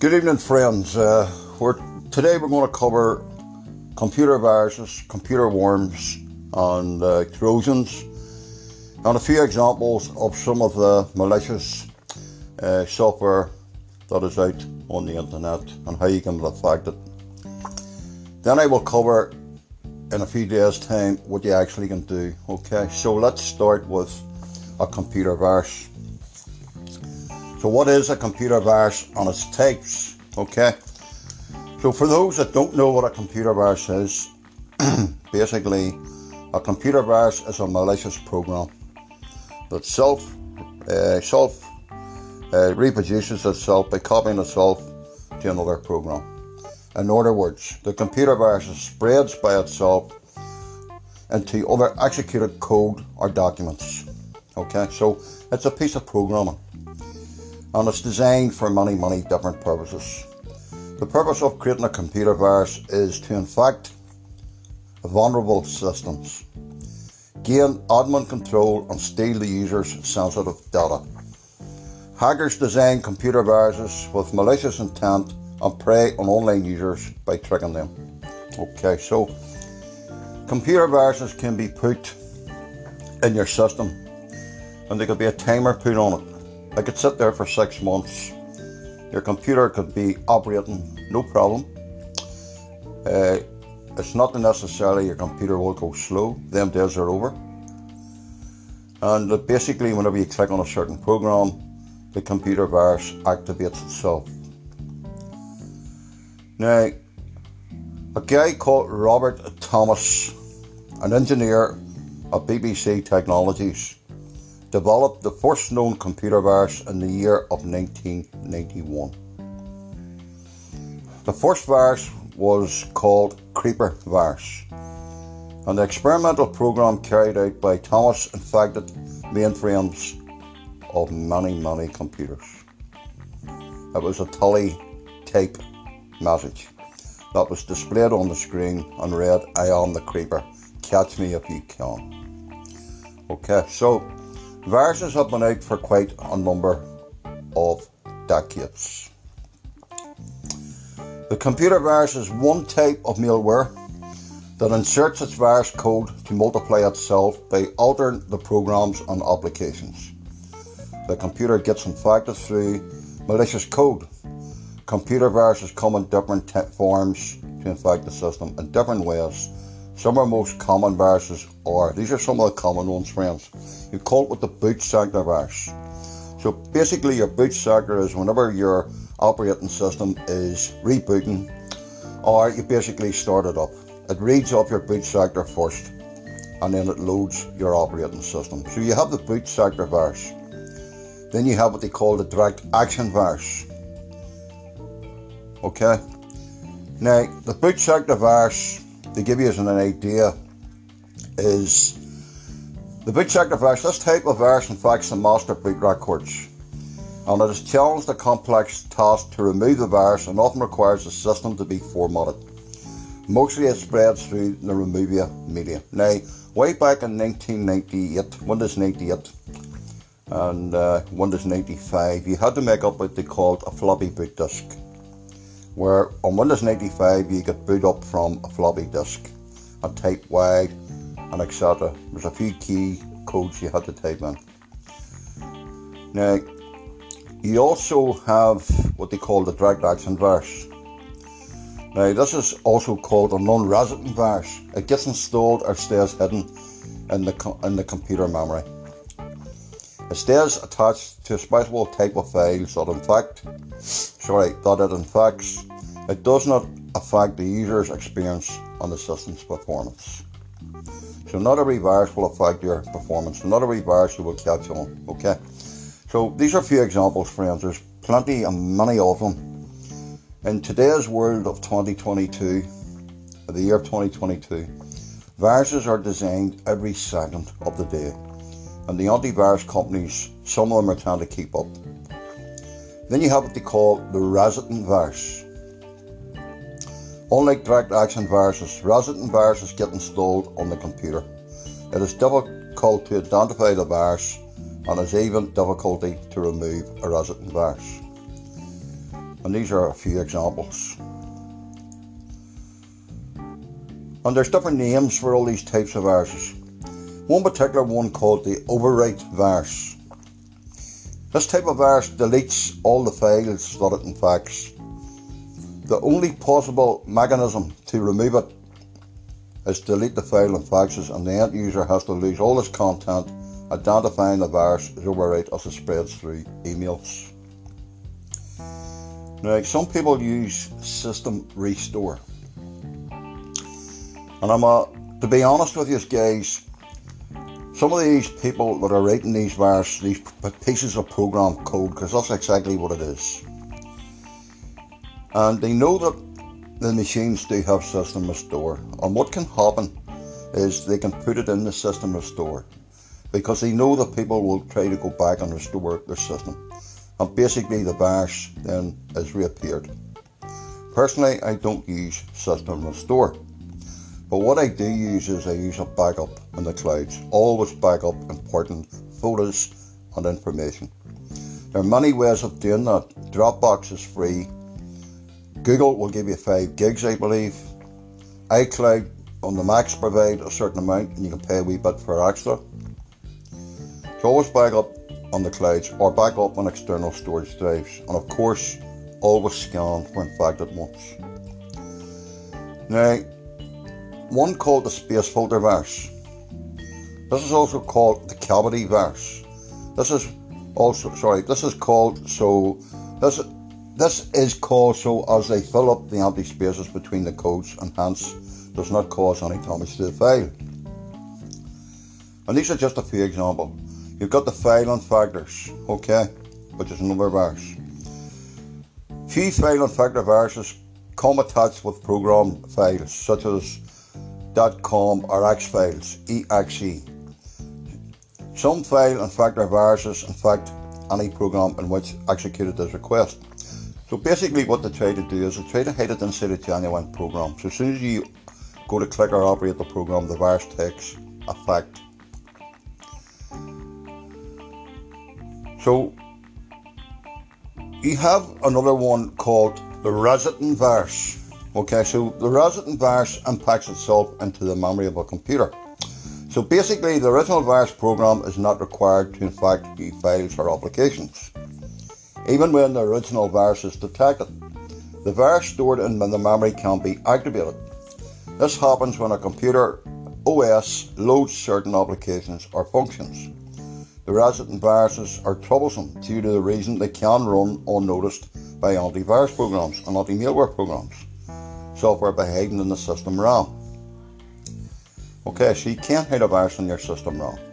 Good evening, friends. Uh, we're, today we're going to cover computer viruses, computer worms, and uh, Trojans, and a few examples of some of the malicious uh, software that is out on the internet and how you can be it. Then I will cover in a few days' time what you actually can do. Okay, so let's start with a computer virus. So, what is a computer virus and its types? Okay, so for those that don't know what a computer virus is, basically, a computer virus is a malicious program that self uh, self uh, reproduces itself by copying itself to another program. In other words, the computer virus spreads by itself into other executed code or documents. Okay, so it's a piece of programming and it's designed for many, many different purposes. The purpose of creating a computer virus is to infect vulnerable systems, gain admin control, and steal the user's sensitive data. Hackers design computer viruses with malicious intent and prey on online users by tricking them. Okay, so computer viruses can be put in your system and there could be a timer put on it I could sit there for six months. Your computer could be operating no problem. Uh, it's not necessarily your computer will go slow. Them days are over. And basically, whenever you click on a certain program, the computer virus activates itself. Now, a guy called Robert Thomas, an engineer at BBN Technologies, developed the first known computer virus in the year of 1991. The first virus was called Creeper virus, and the experimental program carried out by Thomas infected mainframes of many, many computers. It was a Tully type message that was displayed on the screen and read, I am the creeper, catch me if you can. Okay, so Viruses have been out for quite a number of decades. The computer virus is one type of malware that inserts its virus code to multiply itself by altering the programs and applications. The computer gets infected through malicious code. Computer viruses come in different t- forms to infect the system in different ways some of our most common viruses are, these are some of the common ones, friends. You call it with the boot sector virus. So basically, your boot sector is whenever your operating system is rebooting or you basically start it up. It reads off your boot sector first and then it loads your operating system. So you have the boot sector virus. Then you have what they call the direct action virus. Okay? Now, the boot sector virus to give you an idea, is the boot sector virus. This type of virus infects the master boot records, and it has challenged the complex task to remove the virus and often requires the system to be formatted. Mostly it spreads through the removable media. Now, way back in 1998, Windows 98 and uh, Windows 95, you had to make up what they called a floppy boot disk where on Windows 95 you could boot up from a floppy disk and type Y and etc. There's a few key codes you had to type in. Now, you also have what they call the direct action virus. Now, this is also called a non-resident virus. It gets installed or stays hidden in the in the computer memory. It stays attached to a special type of files that in fact, sorry, that it infects. It does not affect the user's experience on the system's performance. So not every virus will affect your performance. Not every virus you will catch on. Okay. So these are a few examples, friends. There's plenty and many of them. In today's world of 2022, the year 2022, viruses are designed every second of the day and the antivirus companies, some of them are trying to keep up. Then you have what they call the resident virus. Unlike direct action viruses, resident viruses get installed on the computer. It is difficult to identify the virus and is even difficulty to remove a resident virus. And these are a few examples. And there's different names for all these types of viruses. One particular one called the overwrite virus. This type of virus deletes all the files that it infects. The only possible mechanism to remove it is delete the file and infections and the end user has to lose all its content identifying the virus is overwrite as it spreads through emails. Now some people use system restore. And I'm a, to be honest with you guys, some of these people that are writing these viruses, these pieces of program code, because that's exactly what it is. And they know that the machines do have system restore. And what can happen is they can put it in the system restore because they know that people will try to go back and restore their system. And basically, the virus then is reappeared. Personally, I don't use system restore. But what I do use is I use a backup in the clouds. Always backup important photos and information. There are many ways of doing that. Dropbox is free. Google will give you 5 gigs, I believe. iCloud on the Macs provide a certain amount and you can pay a wee bit for extra. So always back up on the clouds or back up on external storage drives. And of course, always scan for infected ones. Now, one called the space virus. This is also called the cavity virus. This is also sorry, this is called so this this is called so as they fill up the empty spaces between the codes and hence does not cause any damage to the file. And these are just a few examples. You've got the file infectors, okay, which is another virus. Few file infector viruses come attached with program files such as .com or X files, exe. Some file infector viruses infect any program in which executed this request. So basically what they try to do is they try to hide it inside a genuine program. So as soon as you go to click or operate the program, the virus takes effect. So you have another one called the resident virus. Okay, so the resident virus impacts itself into the memory of a computer. So basically, the original virus program is not required to infect new files or applications. Even when the original virus is detected, the virus stored in the memory can be activated. This happens when a computer OS loads certain applications or functions. The resident viruses are troublesome due to the reason they can run unnoticed by antivirus programs and anti-malware programs software behaving in the system RAM. Okay, so you can't hide a virus in your system RAM.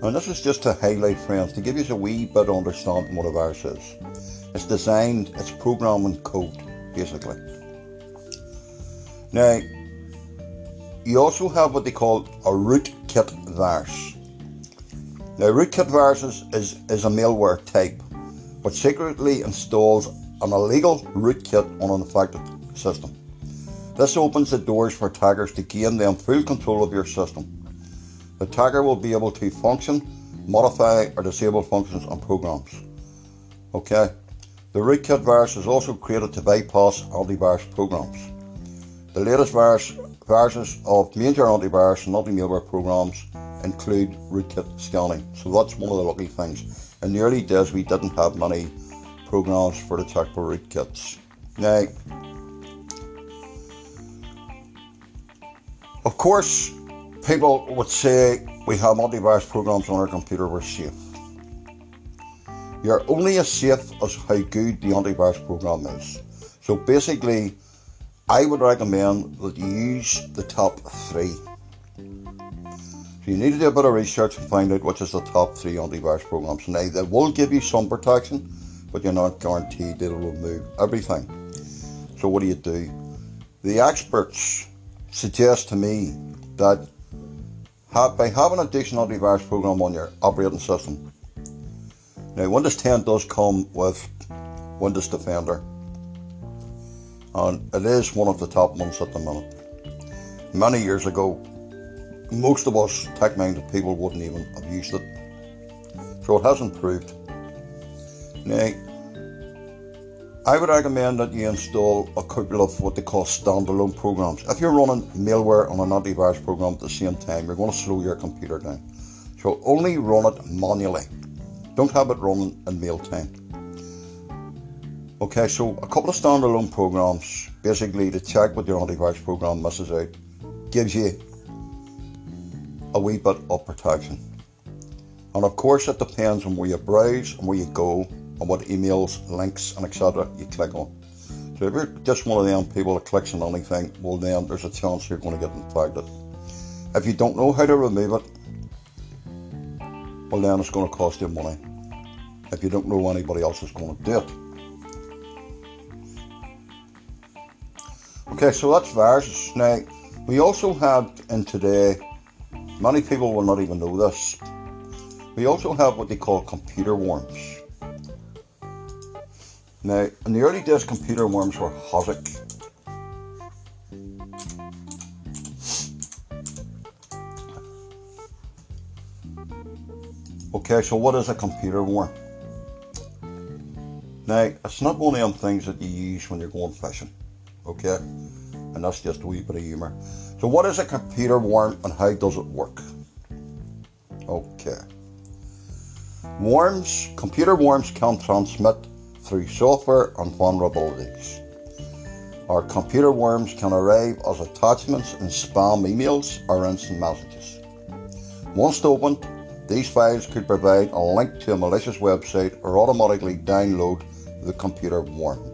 And this is just to highlight, friends, to give you a wee bit of understanding what a virus is. It's designed, it's programming code, basically. Now, you also have what they call a rootkit virus. Now, rootkit viruses is, is a malware type, which secretly installs an illegal rootkit on an infected system. This opens the doors for attackers to gain them full control of your system. The attacker will be able to function, modify or disable functions and programs. Okay, the rootkit virus is also created to bypass antivirus programs. The latest virus, viruses of major antivirus and anti-malware programs include rootkit scanning. So that's one of the lucky things. In the early days, we didn't have many programs for for rootkits. Now, Of course, people would say we have antivirus programs on our computer, we're safe. You're only as safe as how good the antivirus program is. So basically, I would recommend that you use the top three. So you need to do a bit of research and find out which is the top three antivirus programs. Now, they will give you some protection, but you're not guaranteed that it'll remove everything. So what do you do? The experts suggest to me that by having a antivirus program on your operating system, now Windows 10 does come with Windows Defender, and it is one of the top ones at the minute. Many years ago, most of us tech-minded people wouldn't even have used it, so it has improved. Now, I would recommend that you install a couple of what they call standalone programs. If you're running malware on an antivirus program at the same time, you're going to slow your computer down. So only run it manually. Don't have it running in real time. Okay, so a couple of standalone programs, basically to check what your antivirus program misses out, gives you a wee bit of protection. And of course, it depends on where you browse and where you go and what emails, links, and etc. you click on. So if you're just one of them people that clicks on anything, well, then there's a chance you're going to get infected. If you don't know how to remove it, well, then it's going to cost you money. If you don't know anybody else is going to do it. Okay, so that's viruses. Now, we also have in today, many people will not even know this, we also have what they call computer worms. Now, in the early days, computer worms were HOSIC. Okay, so what is a computer worm? Now, it's not one of them things that you use when you're going fishing, okay? And that's just a wee bit of humour. So, what is a computer worm and how does it work? Okay. Worms, computer worms can transmit through software and vulnerabilities. Our computer worms can arrive as attachments in spam emails or instant messages. Once opened, these files could provide a link to a malicious website or automatically download the computer worm.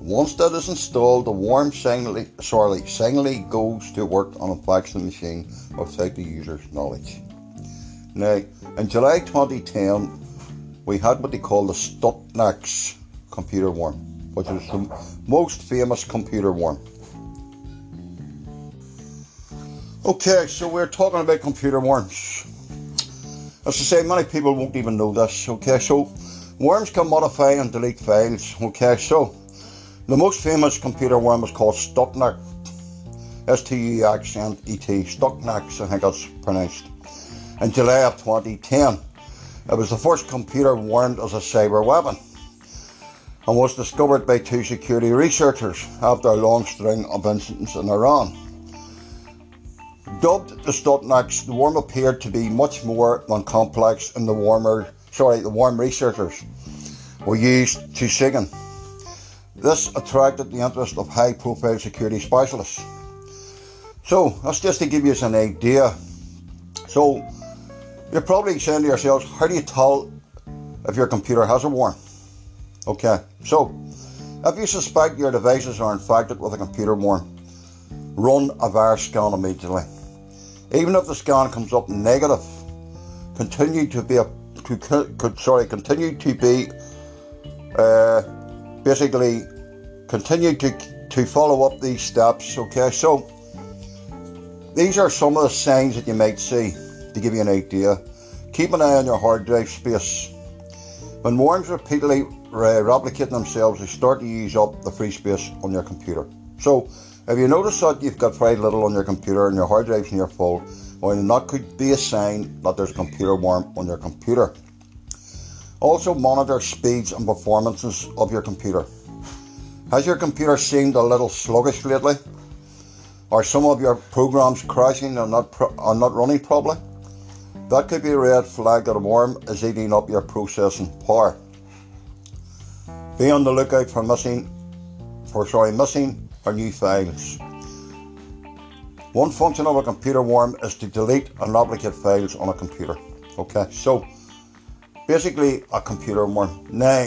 Once that is installed, the worm signally, sorry, goes to work on a faxing machine without the user's knowledge. Now, in July 2010, we had what they call the Stuxnet computer worm, which is the most famous computer worm. Okay, so we're talking about computer worms. As I say, many people won't even know this. Okay, so worms can modify and delete files. Okay, so the most famous computer worm is called Stuxnet. S T U X N E T, Stuxnet, I think that's pronounced in July of 2010. It was the first computer warned as a cyber weapon and was discovered by two security researchers after a long string of incidents in Iran. Dubbed the Stuxnet, the worm appeared to be much more than complex and the warmer sorry, the worm researchers were used to SIGINT. This attracted the interest of high profile security specialists. So that's just to give you an idea. So you're probably saying to yourselves, how do you tell if your computer has a worm? Okay, so if you suspect your devices are infected with a computer worm, run a virus scan immediately. Even if the scan comes up negative, continue to be a to, sorry, continue to be uh, basically continue to to follow up these steps. Okay, so these are some of the signs that you might see to give you an idea. Keep an eye on your hard drive space. When worms repeatedly uh, replicate themselves, they start to use up the free space on your computer. So, if you notice that you've got very little on your computer and your hard drive's near full, well, that could be a sign that there's a computer worm on your computer. Also, monitor speeds and performances of your computer. Has your computer seemed a little sluggish lately? Are some of your programs crashing and not, not running properly? That could be a red flag that a worm is eating up your processing power. Be on the lookout for missing, for sorry, missing or new files. One function of a computer worm is to delete and replicate files on a computer. Okay, so basically a computer worm. Now,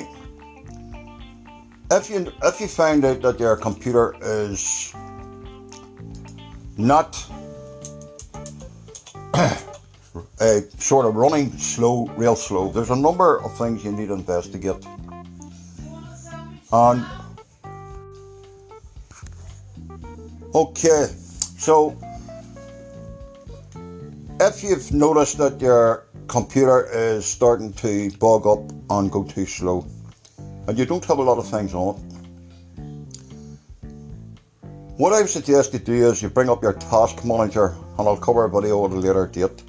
if you if you find out that your computer is not uh, sort of running slow, real slow. There's a number of things you need to investigate. And okay, so if you've noticed that your computer is starting to bog up and go too slow, and you don't have a lot of things on it, what I would suggest you do is you bring up your task manager, and I'll cover a video at a later date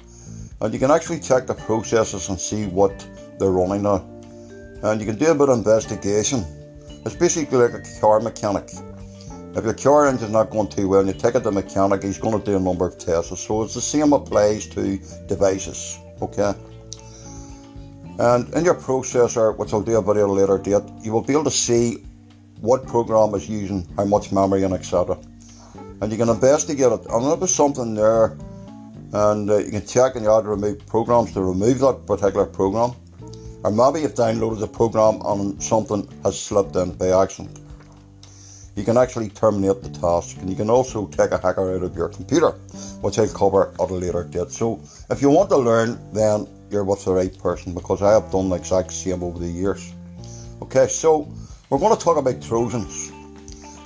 and you can actually check the processes and see what they're running now. And you can do a bit of investigation It's basically like a car mechanic. If your car engine's not going too well and you take it to the mechanic, he's going to do a number of tests. So it's the same applies to devices, okay? And in your processor, which I'll do a video later date, you will be able to see what program is using how much memory and etc. And you can investigate it. And if there's something there, and uh, you can check in your to remove programs to remove that particular program. Or maybe you've downloaded the program and something has slipped in by accident. You can actually terminate the task and you can also take a hacker out of your computer, which I'll cover at a later date. So if you want to learn, then you're with the right person because I have done the exact same over the years. Okay, so we're going to talk about Trojans.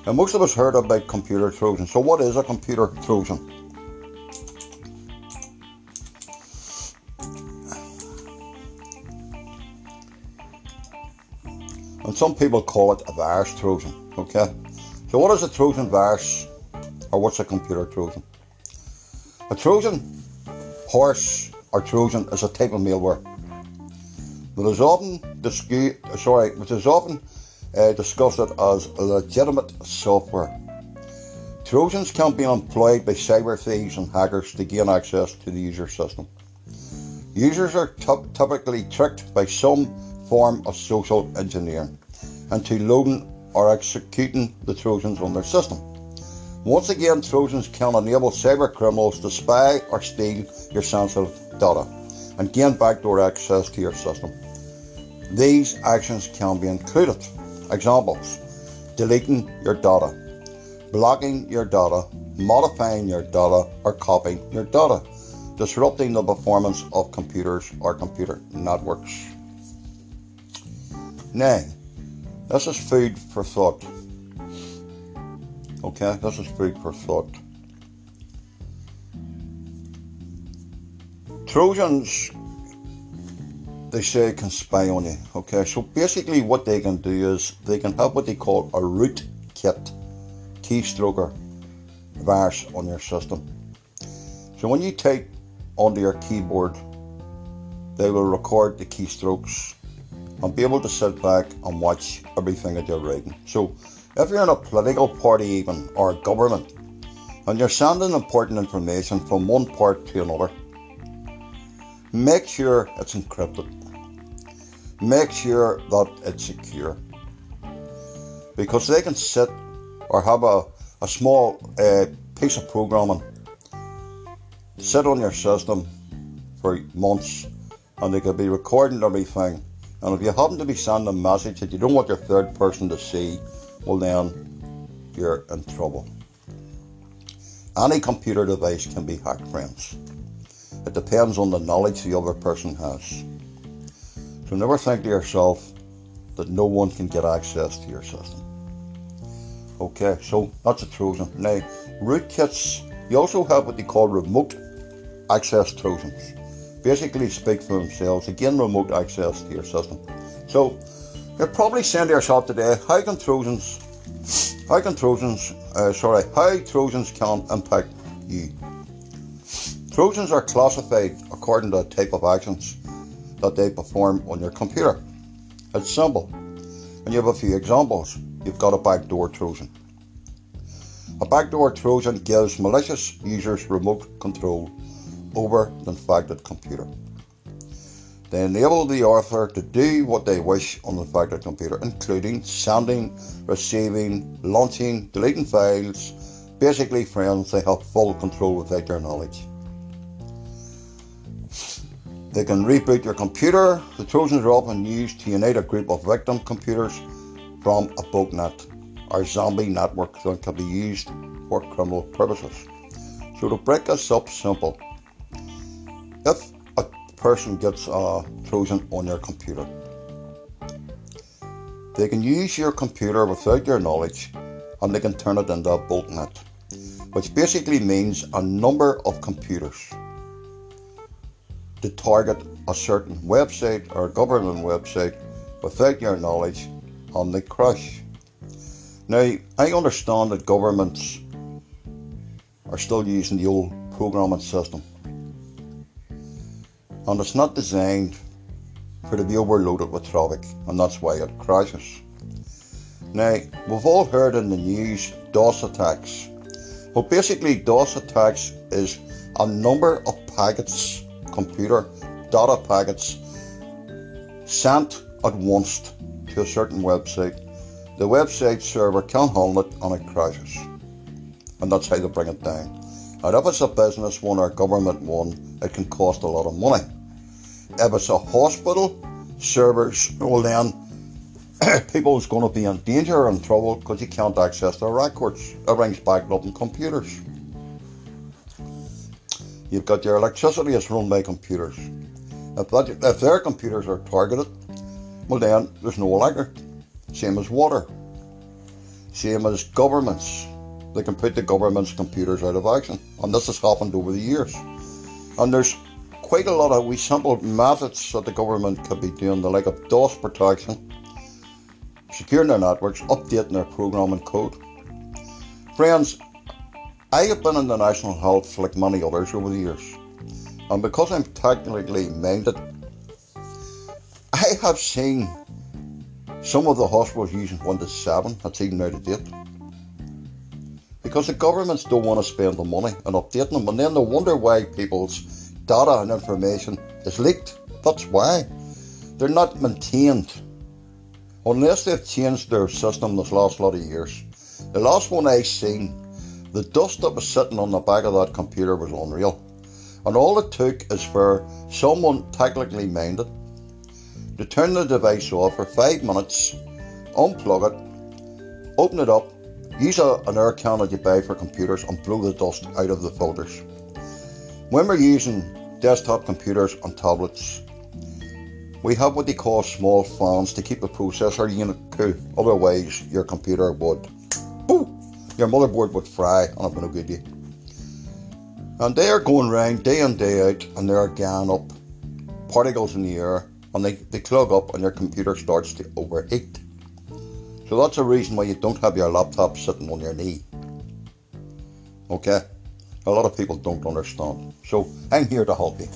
Now, most of us heard about computer Trojans. So, what is a computer Trojan? Some people call it a virus Trojan. Okay, so what is a Trojan virus, or what's a computer Trojan? A Trojan horse or Trojan is a type of malware that is often discu- sorry, which is often uh, discussed as legitimate software. Trojans can be employed by cyber thieves and hackers to gain access to the user system. Users are t- typically tricked by some form of social engineering into loading or executing the Trojans on their system. Once again, Trojans can enable cyber criminals to spy or steal your sensitive data and gain backdoor access to your system. These actions can be included. Examples deleting your data, blocking your data, modifying your data, or copying your data, disrupting the performance of computers or computer networks. Now, this is food for thought. Okay, this is food for thought. Trojans, they say, can spy on you. Okay, so basically, what they can do is they can have what they call a root kit keystroker virus on your system. So when you type onto your keyboard, they will record the keystrokes and be able to sit back and watch everything that you're writing. So if you're in a political party even or a government and you're sending important information from one part to another, Make sure it's encrypted. Make sure that it's secure. Because they can sit or have a, a small uh, piece of programming sit on your system for months and they could be recording everything. And if you happen to be sending a message that you don't want your third person to see, well, then you're in trouble. Any computer device can be hacked, friends. It depends on the knowledge the other person has. So never think to yourself that no one can get access to your system. Okay, so that's a Trojan. Now, rootkits, you also have what they call remote access Trojans. Basically speak for themselves. Again, remote access to your system. So, you're probably saying to yourself today, how can Trojans, how can Trojans, uh, sorry, how Trojans can impact you? Trojans are classified according to the type of actions that they perform on your computer. It's simple, and you have a few examples. You've got a backdoor Trojan. A backdoor Trojan gives malicious users remote control over the infected computer. They enable the author to do what they wish on the infected computer, including sending, receiving, launching, deleting files. Basically, friends, they have full control without their knowledge. They can reboot your computer. The Trojans are often used to unite a group of victim computers from a botnet or zombie network that can be used for criminal purposes. So to break this up simple, if a person gets a Trojan on their computer, they can use your computer without your knowledge and they can turn it into a botnet, which basically means a number of computers to target a certain website or government website without your knowledge and they crash. Now, I understand that governments are still using the old programming system and it's not designed for to be overloaded with traffic and that's why it crashes. Now, we've all heard in the news DOS attacks. Well, basically, DOS attacks is a number of packets, computer data packets, sent at once to a certain website. The website server can't handle it and it crashes. And that's how they bring it down. And if it's a business one or government one, it can cost a lot of money. If it's a hospital, servers, well then people's going to be in danger and trouble because you can't access their records. Everything's backed up in computers. You've got your electricity is run by computers. If, that, if their computers are targeted, well then there's no electric. Same as water. Same as governments. They can put the government's computers out of action. And this has happened over the years. And there's quite a lot of we simple methods that the government could be doing, the like of DOS protection, securing their networks, updating their programming code. Friends, I have been in the National Health like many others over the years. And because I'm technically minded, I have seen some of the hospitals using Windows 7 that's even out of date. Because the governments don't want to spend the money on updating them, and then they wonder why people's data and information is leaked. That's why. They're not maintained. Unless they've changed their system this last lot of years. The last one I seen, the dust that was sitting on the back of that computer was unreal. And all it took is for someone technically minded to turn the device off for five minutes, unplug it, open it up, use a, an air can that you buy for computers and blow the dust out of the filters. When we're using desktop computers and tablets, we have what they call small fans to keep the processor unit cool. Otherwise, your computer would, boo, your motherboard would fry and it would no good you. And they are going round day in day out and they're going up particles in the air and they, they clog up and your computer starts to overheat. So that's a reason why you don't have your laptop sitting on your knee. Okay? A lot of people don't understand. So I'm here to help you.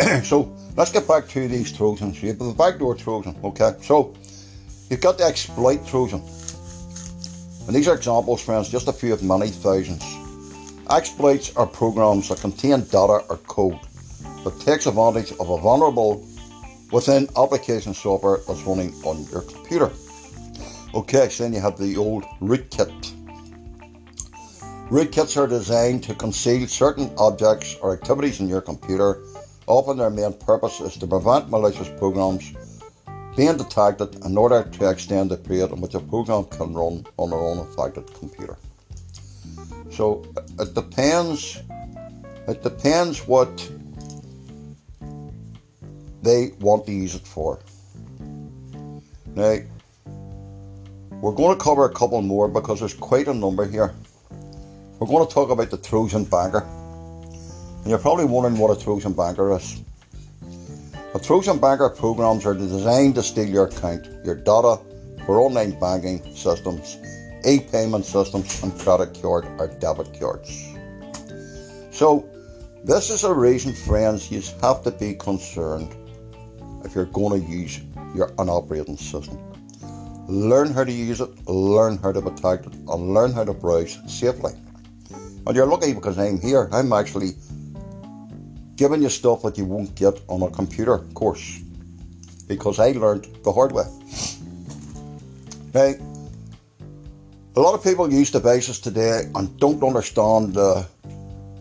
so let's get back to these Trojans. Have the backdoor Trojan, okay? So you've got the exploit Trojan. And these are examples, friends, just a few of many thousands. Exploits are programs that contain data or code that takes advantage of a vulnerable within application software that's running on your computer. Okay, so then you have the old rootkit. Rootkits are designed to conceal certain objects or activities in your computer. Often their main purpose is to prevent malicious programs being detected in order to extend the period in which a program can run on an unaffected computer. So it depends. It depends what they want to use it for. Now, we're going to cover a couple more because there's quite a number here. We're going to talk about the Trojan Banker. And you're probably wondering what a Trojan Banker is. A Trojan Banker programs are designed to steal your account, your data for online banking systems e-payment systems and credit card or debit cards. So this is a reason, friends, you have to be concerned if you're going to use your an operating system. Learn how to use it, learn how to protect it, and learn how to browse safely. And you're lucky because I'm here. I'm actually giving you stuff that you won't get on a computer course because I learned the hard way. Now, a lot of people use devices today and don't understand the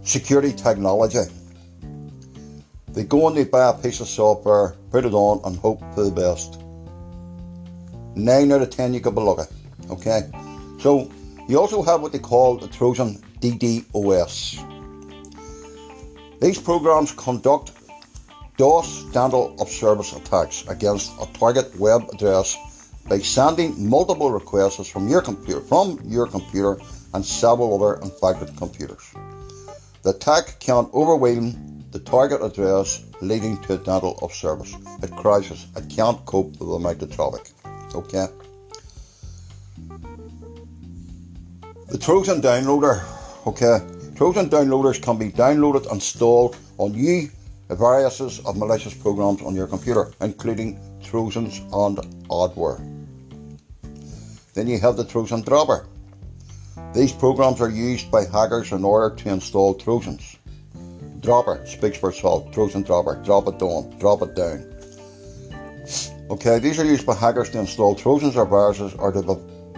security technology. They go and they buy a piece of software, put it on, and hope for the best. Nine out of ten, you could be lucky. Okay, so you also have what they call the Trojan DDoS. These programs conduct DOS denial of service attacks against a target web address by sending multiple requests from your computer from your computer and several other infected computers. The attack can overwhelm the target address leading to a denial of service. It crashes. It can't cope with the amount of traffic. Okay. The Trojan downloader. Okay. Trojan downloaders can be downloaded and installed on new various of malicious programs on your computer, including Trojans and adware. Then you have the Trojan Dropper. These programs are used by hackers in order to install Trojans. Dropper speaks for itself. Trojan Dropper. Drop it down. Drop it down. Okay, these are used by hackers to install Trojans or viruses or to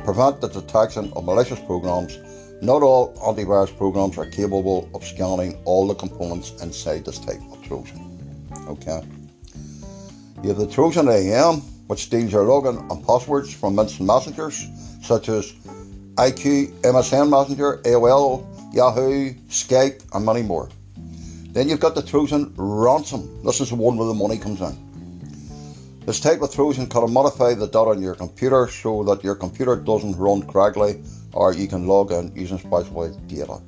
prevent the detection of malicious programs. Not all antivirus programs are capable of scanning all the components inside this type of Trojan. Okay. You have the Trojan IM, which steals your login and passwords from instant messengers such as ICQ, MSN Messenger, AOL, Yahoo, Skype, and many more. Then you've got the Trojan ransom. This is the one where the money comes in. This type of Trojan can modify the data on your computer so that your computer doesn't run correctly or you can log in using specified data.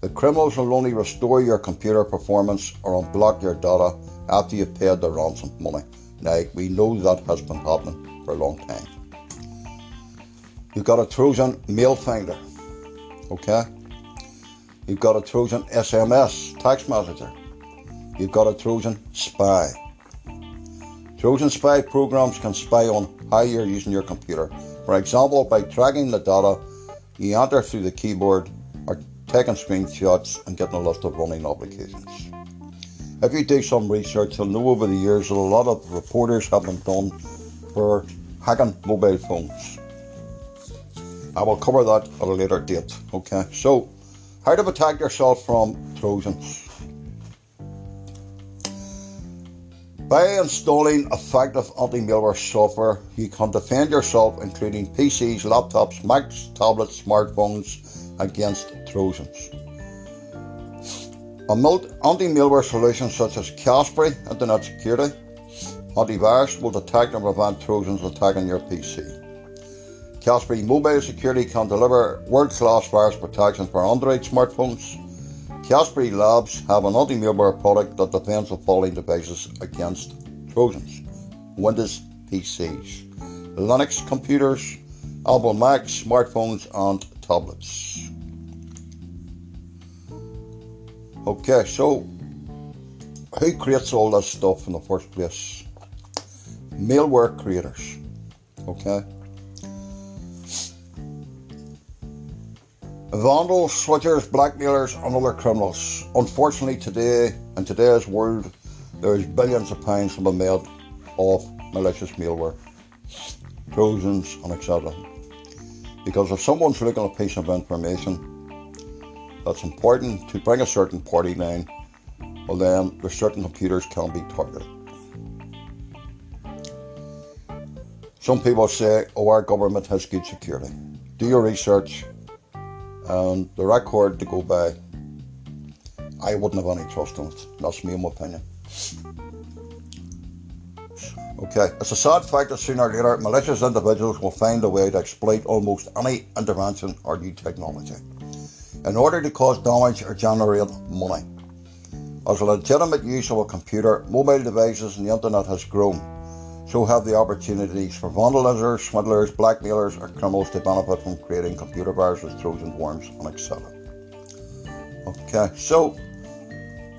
The criminals will only restore your computer performance or unblock your data after you've paid the ransom money. Now, we know that has been happening for a long time. You've got a Trojan mail finder, okay? You've got a Trojan SMS text messenger. You've got a Trojan spy. Trojan spy programs can spy on how you're using your computer. For example, by tracking the data you enter through the keyboard or taking screenshots and getting a list of running applications. If you do some research, you'll know over the years that a lot of reporters have been done for hacking mobile phones. I will cover that at a later date. Okay, so how to protect yourself from Trojans. By installing effective anti-malware software, you can defend yourself, including PCs, laptops, Macs, tablets, smartphones, against Trojans. A anti-malware solutions such as Kaspersky Internet Security Antivirus will detect and prevent Trojans attacking your PC. Kaspersky Mobile Security can deliver world-class virus protection for Android smartphones. Kaspersky Labs have an anti-malware product that defends the following devices against Trojans. Windows PCs, Linux computers, Apple Macs, smartphones and tablets. Okay, so who creates all this stuff in the first place? Malware creators. Okay. Vandals, switchers, blackmailers, and other criminals. Unfortunately, today, in today's world, there's billions of pounds to be made off malicious malware, Trojans, and etc. Because if someone's looking at a piece of information that's important to bring a certain party line, well, then the certain computers can be targeted. Some people say, oh, our government has good security. Do your research and the record to go by, I wouldn't have any trust in it. That's me, in my opinion. Okay, it's a sad fact that sooner or later malicious individuals will find a way to exploit almost any intervention or new technology in order to cause damage or generate money. As a legitimate use of a computer, mobile devices, and the internet has grown, so have the opportunities for vandalizers, swindlers, blackmailers, or criminals to benefit from creating computer viruses, Trojan worms, and etc. Okay, so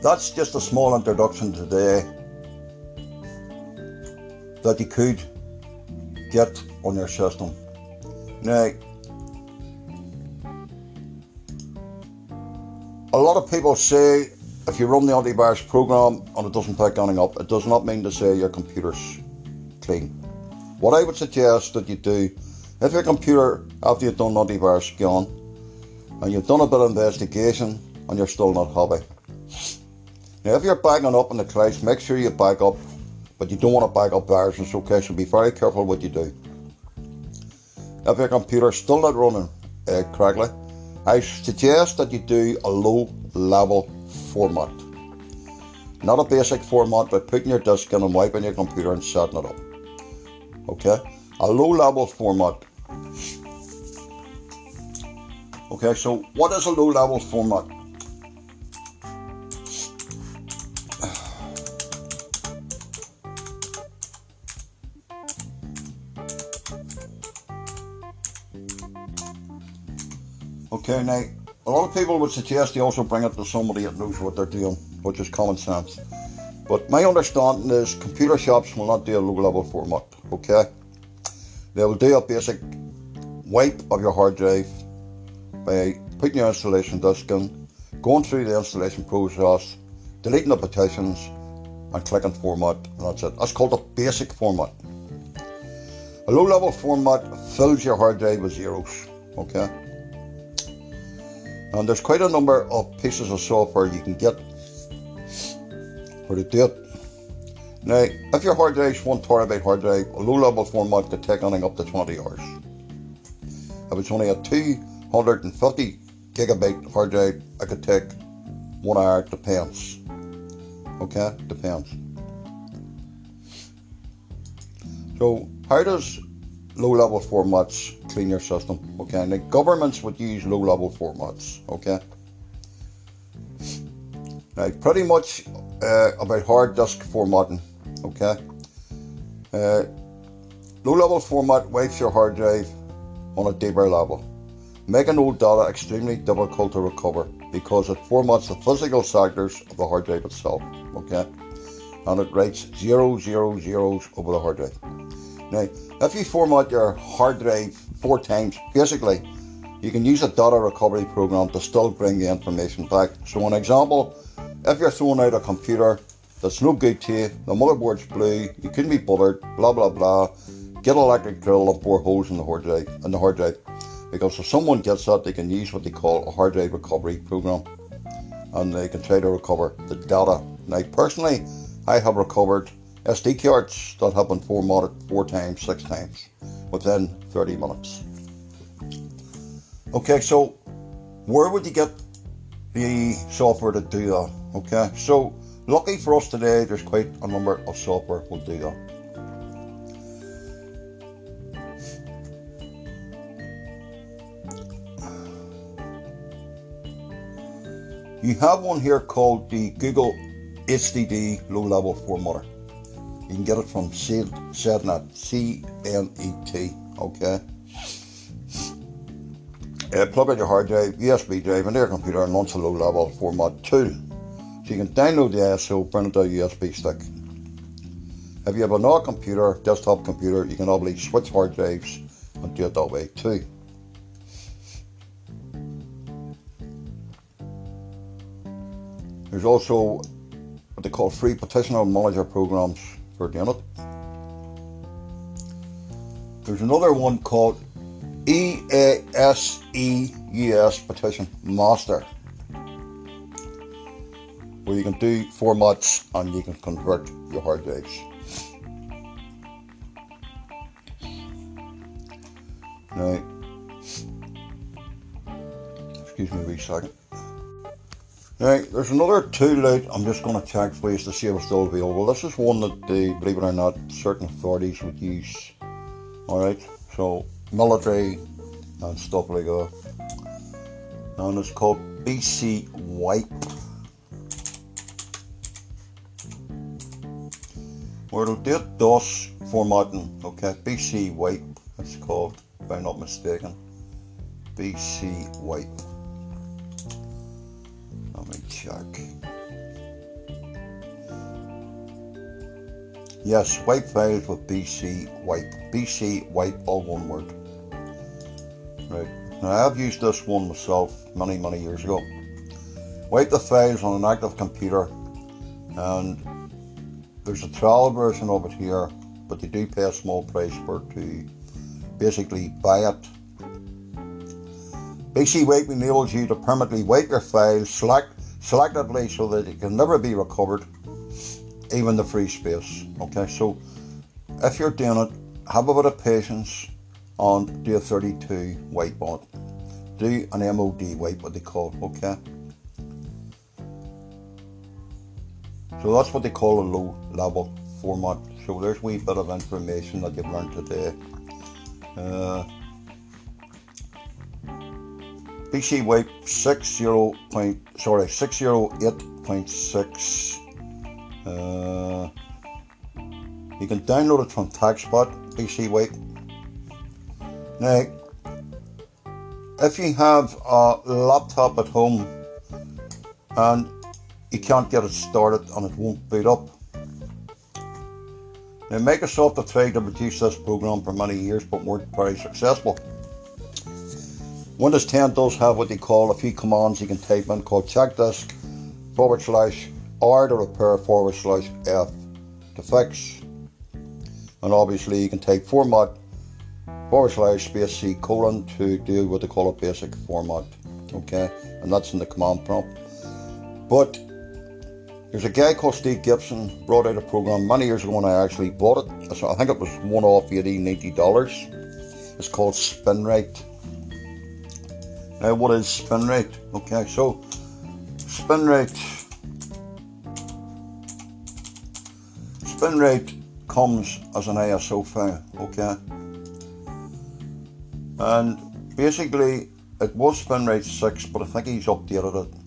that's just a small introduction today that you could get on your system. Now, a lot of people say if you run the antivirus program and it doesn't pick anything up, it does not mean to say your computer's clean. What I would suggest that you do, if your computer, after you've done antivirus scan, and you've done a bit of investigation, and you're still not happy. Now, if you're backing up in the cloud, make sure you back up, but you don't want to back up viruses, okay? So be very careful what you do. If your computer's still not running uh, correctly, I suggest that you do a low level format. Not a basic format, but putting your disk in and wiping your computer and setting it up okay? A low level format. Okay, so what is a low level format? Okay, now a lot of people would suggest you also bring it to somebody that knows what they're doing, which is common sense. But my understanding is computer shops will not do a low level format, okay? They will do a basic wipe of your hard drive by putting your installation disk in, going through the installation process, deleting the partitions, and clicking format, and that's it. That's called a basic format. A low level format fills your hard drive with zeros, okay? And there's quite a number of pieces of software you can get for do it. Now, if your hard drive is one terabyte hard drive, a low level format could take anything up to 20 hours. If it's only a 250 gigabyte hard drive, I could take one hour, depends. Okay, depends. So, how does low level formats clean your system? Okay, now governments would use low level formats. Okay, now pretty much uh, about hard disk formatting. Okay, uh, low level format wipes your hard drive on a deeper level, making old data extremely difficult to recover because it formats the physical sectors of the hard drive itself. Okay, and it writes zero zero zeros over the hard drive. Now, if you format your hard drive four times, basically, you can use a data recovery program to still bring the information back. So, an example, if you're throwing out a computer that's no good to you, the motherboard's blue, you couldn't be bothered, blah blah blah, get an electric drill and bore holes in the hard drive in the hard drive. Because if someone gets that, they can use what they call a hard drive recovery program, and they can try to recover the data. Now, personally, I have recovered SD cards that have been formatted four times, six times within 30 minutes. Okay, so where would you get the software to do that? Okay, so lucky for us today, there's quite a number of software will do that. You have one here called the Google HDD low level formatter. You can get it from CNET, C-N-E-T, okay? Uh, plug in your hard drive, USB drive into your computer and launch a low level format tool. So you can download the ISO, print it to a USB stick. If you have another computer, desktop computer, you can obviously switch hard drives and do it that way too. There's also what they call free partitioner manager programs for doing it. There's another one called EASEUS Partition Master where you can do formats and you can convert your hard drives. Now, excuse me a wee second. Now, there's another tool out I'm just going to check for you to see if it's still available. This is one that, they, believe it or not, certain authorities would use. Alright, so military and stuff like that. And it's called BC Wipe. It'll do DOS formatting, okay? BC Wipe, it's called, if I'm not mistaken. BC Wipe Let me check. Yes, wipe files with BC wipe. BC wipe, all one word. Right. Now I've used this one myself many, many years ago. Wipe the files on an active computer and there's a trial version of it here, but they do pay a small price for it to basically buy it. BC Wipe enables you to permanently wipe your files, select selectively so that it can never be recovered, even the free space. Okay, so if you're doing it, have a bit of patience do a 32 wipe on. Do an MOD wipe, what they call okay? So that's what they call a low level format. So there's a wee bit of information that you've learned today. Uh, BC Wipe 60 point, sorry 608.6 uh, you can download it from TechSpot BC Wipe now if you have a laptop at home and you can't get it started and it won't boot up Now, Microsoft have tried to produce this program for many years but weren't very successful. Windows 10 does have what they call a few commands you can type in called check disk forward slash R to repair forward slash F to fix. And obviously you can type format forward slash space C colon to do what they call a basic format. Okay, and that's in the command prompt. But there's a guy called Steve Gibson brought out a program many years ago when I actually bought it. So I think it was one off 80 $90. It's called SpinRite. Now, what is Spin SpinRite? Okay, so SpinRite. SpinRite comes as an ISO file. Okay, and basically it was Spin SpinRite 6, but I think he's updated it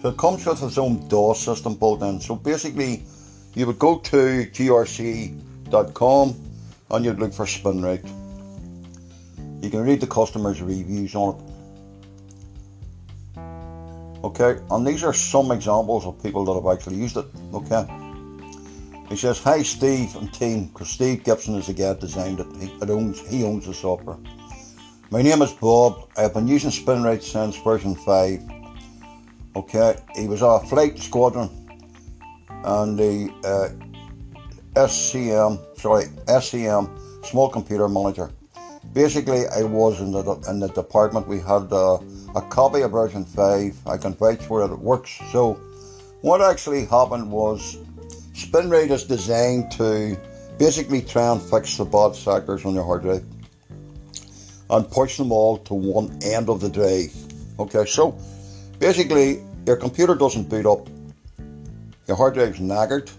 so it comes with its own DOS system built in. So basically, you would go to grc.com and you'd look for SpinRite. You can read the customers' reviews on it. Okay, and these are some examples of people that have actually used it. Okay. He says, Hi Steve and team, because Steve Gibson is the guy that designed it. He, it owns, he owns the software. My name is Bob. I've been using SpinRite since version 5 Okay, he was our flight squadron and the uh, SCM, sorry, SCM, small computer manager. Basically, I was in the in the department. We had uh, a copy of version five. I can vouch for it. It works. So, what actually happened was, SpinRite is designed to basically try and fix the bad sectors on your hard drive and push them all to one end of the drive. Okay, so Basically, your computer doesn't boot up, your hard drive's knackered,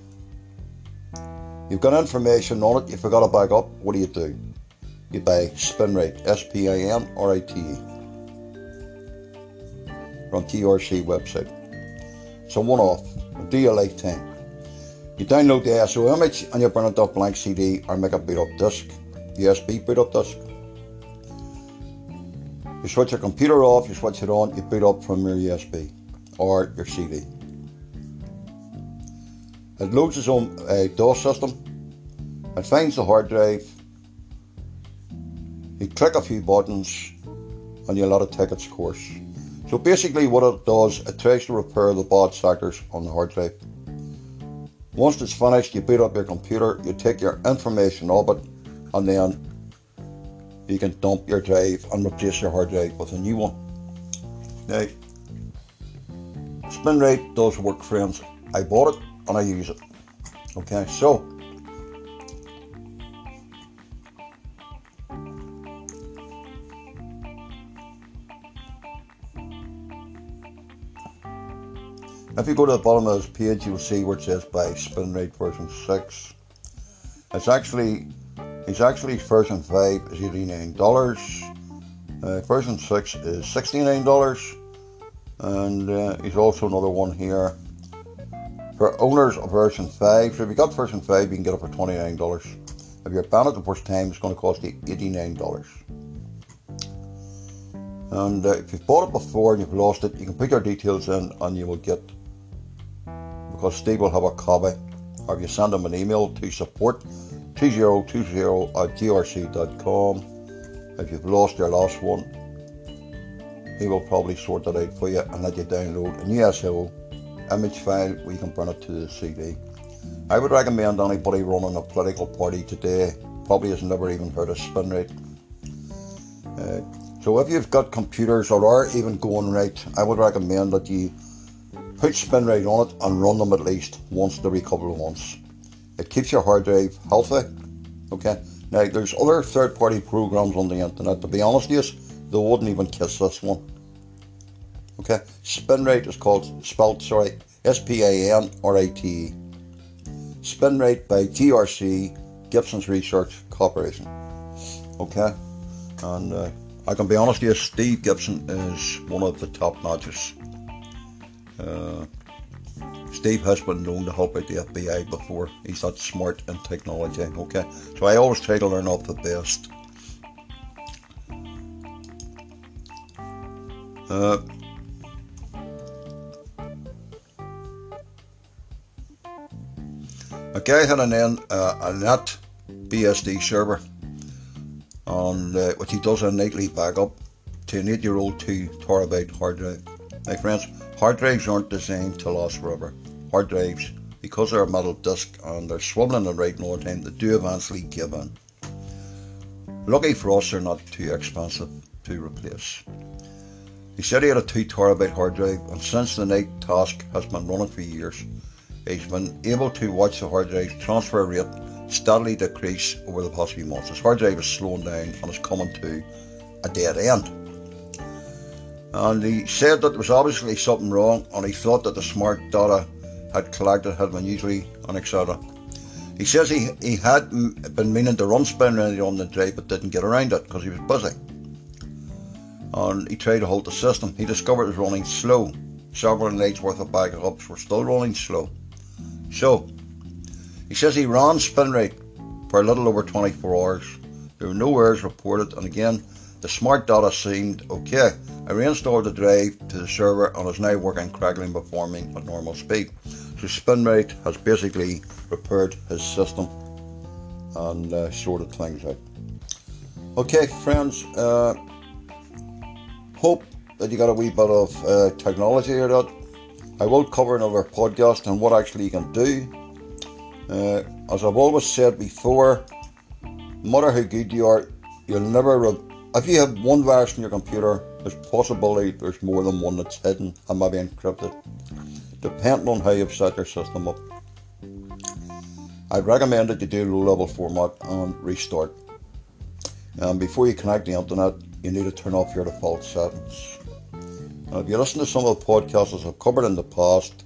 you've got information on it, you forgot to back up, what do you do? You buy SpinRite, S P I N R I T E, from GRC website. So one off, do your lifetime. You download the ISO image and you burn it off blank CD or make a boot up disk, USB boot up disk. You switch your computer off, you switch it on, you boot up from your USB or your CD. It loads its own uh, DOS system, it finds the hard drive, you click a few buttons and you let it take its course. So basically what it does, it tries to repair the bad sectors on the hard drive. Once it's finished, you boot up your computer, you take your information of it, and then you can dump your drive and replace your hard drive with a new one. Now, SpinRite does work, friends. I bought it and I use it. Okay, so If you go to the bottom of this page, you'll see where it says buy SpinRite version 6. It's actually it's actually version 5 is $89. Uh, version 6 is $69. And uh, also another one here for owners of version 5. So if you got version 5, you can get it for $29. If you're banned it the first time, it's going to cost you $89. And uh, if you've bought it before and you've lost it, you can put your details in and you will get, because Steve will have a copy, or if you send him an email to support 2020 at grc.com. If you've lost your last one, he will probably sort that out for you and let you download an ISO image file where you can burn it to the CD. I would recommend anybody running a political party today probably has never even heard of SpinRite. Uh, so if you've got computers that are even going right, I would recommend that you put SpinRite on it and run them at least once every couple of months. It keeps your hard drive healthy. Okay. Now there's other third-party programs on the internet. To be honest with you, they wouldn't even kiss this one. Okay. SpinRite is called spelled sorry S P A N R I T E. SpinRite by GRC Gibson's Research Corporation. Okay. And uh, I can be honest with you, Steve Gibson is one of the top notches. Uh, Steve has been known to help out the FBI before. He's that smart in technology, okay? So I always try to learn off the best. Uh, A guy had an N, uh, a NAT BSD server, on, uh, which he does a nightly backup to an 8 year old 2 terabyte hard drive. My friends, hard drives aren't designed to last forever. Hard drives, because they're a metal disk and they're swiveling and writing all the time, they do eventually give in. Lucky for us, they're not too expensive to replace. He said he had a 2 terabyte hard drive, and since the night task has been running for years, he's been able to watch the hard drive transfer rate steadily decrease over the past few months. His hard drive is slowing down and is coming to a dead end. And he said that there was obviously something wrong, and he thought that the smart data had collected had been usually and etc. He says he, he had been meaning to run SpinRite on the drive but didn't get around it because he was busy. And he tried to hold the system. He discovered it was running slow. Several nights worth of backups were still running slow. So, he says he ran SpinRite for a little over 24 hours. There were no errors reported, and again, the smart data seemed okay. I reinstalled the drive to the server and is now working correctly and performing at normal speed. So SpinRite has basically repaired his system and uh, sorted things out. Okay, friends, uh, hope that you got a wee bit of uh, technology out of it. I will cover another podcast on what actually you can do. Uh, as I've always said before, no matter how good you are, you'll never. Re- if you have one virus in your computer, there's possibility there's more than one that's hidden and maybe encrypted, depending on how you've set your system up. I'd recommend that you do low level format and restart. And before you connect the internet, you need to turn off your default settings. Now, if you listen to some of the podcasts I've covered in the past,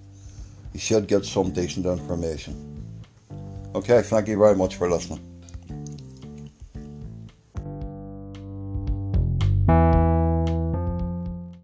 you should get some decent information. Okay, thank you very much for listening.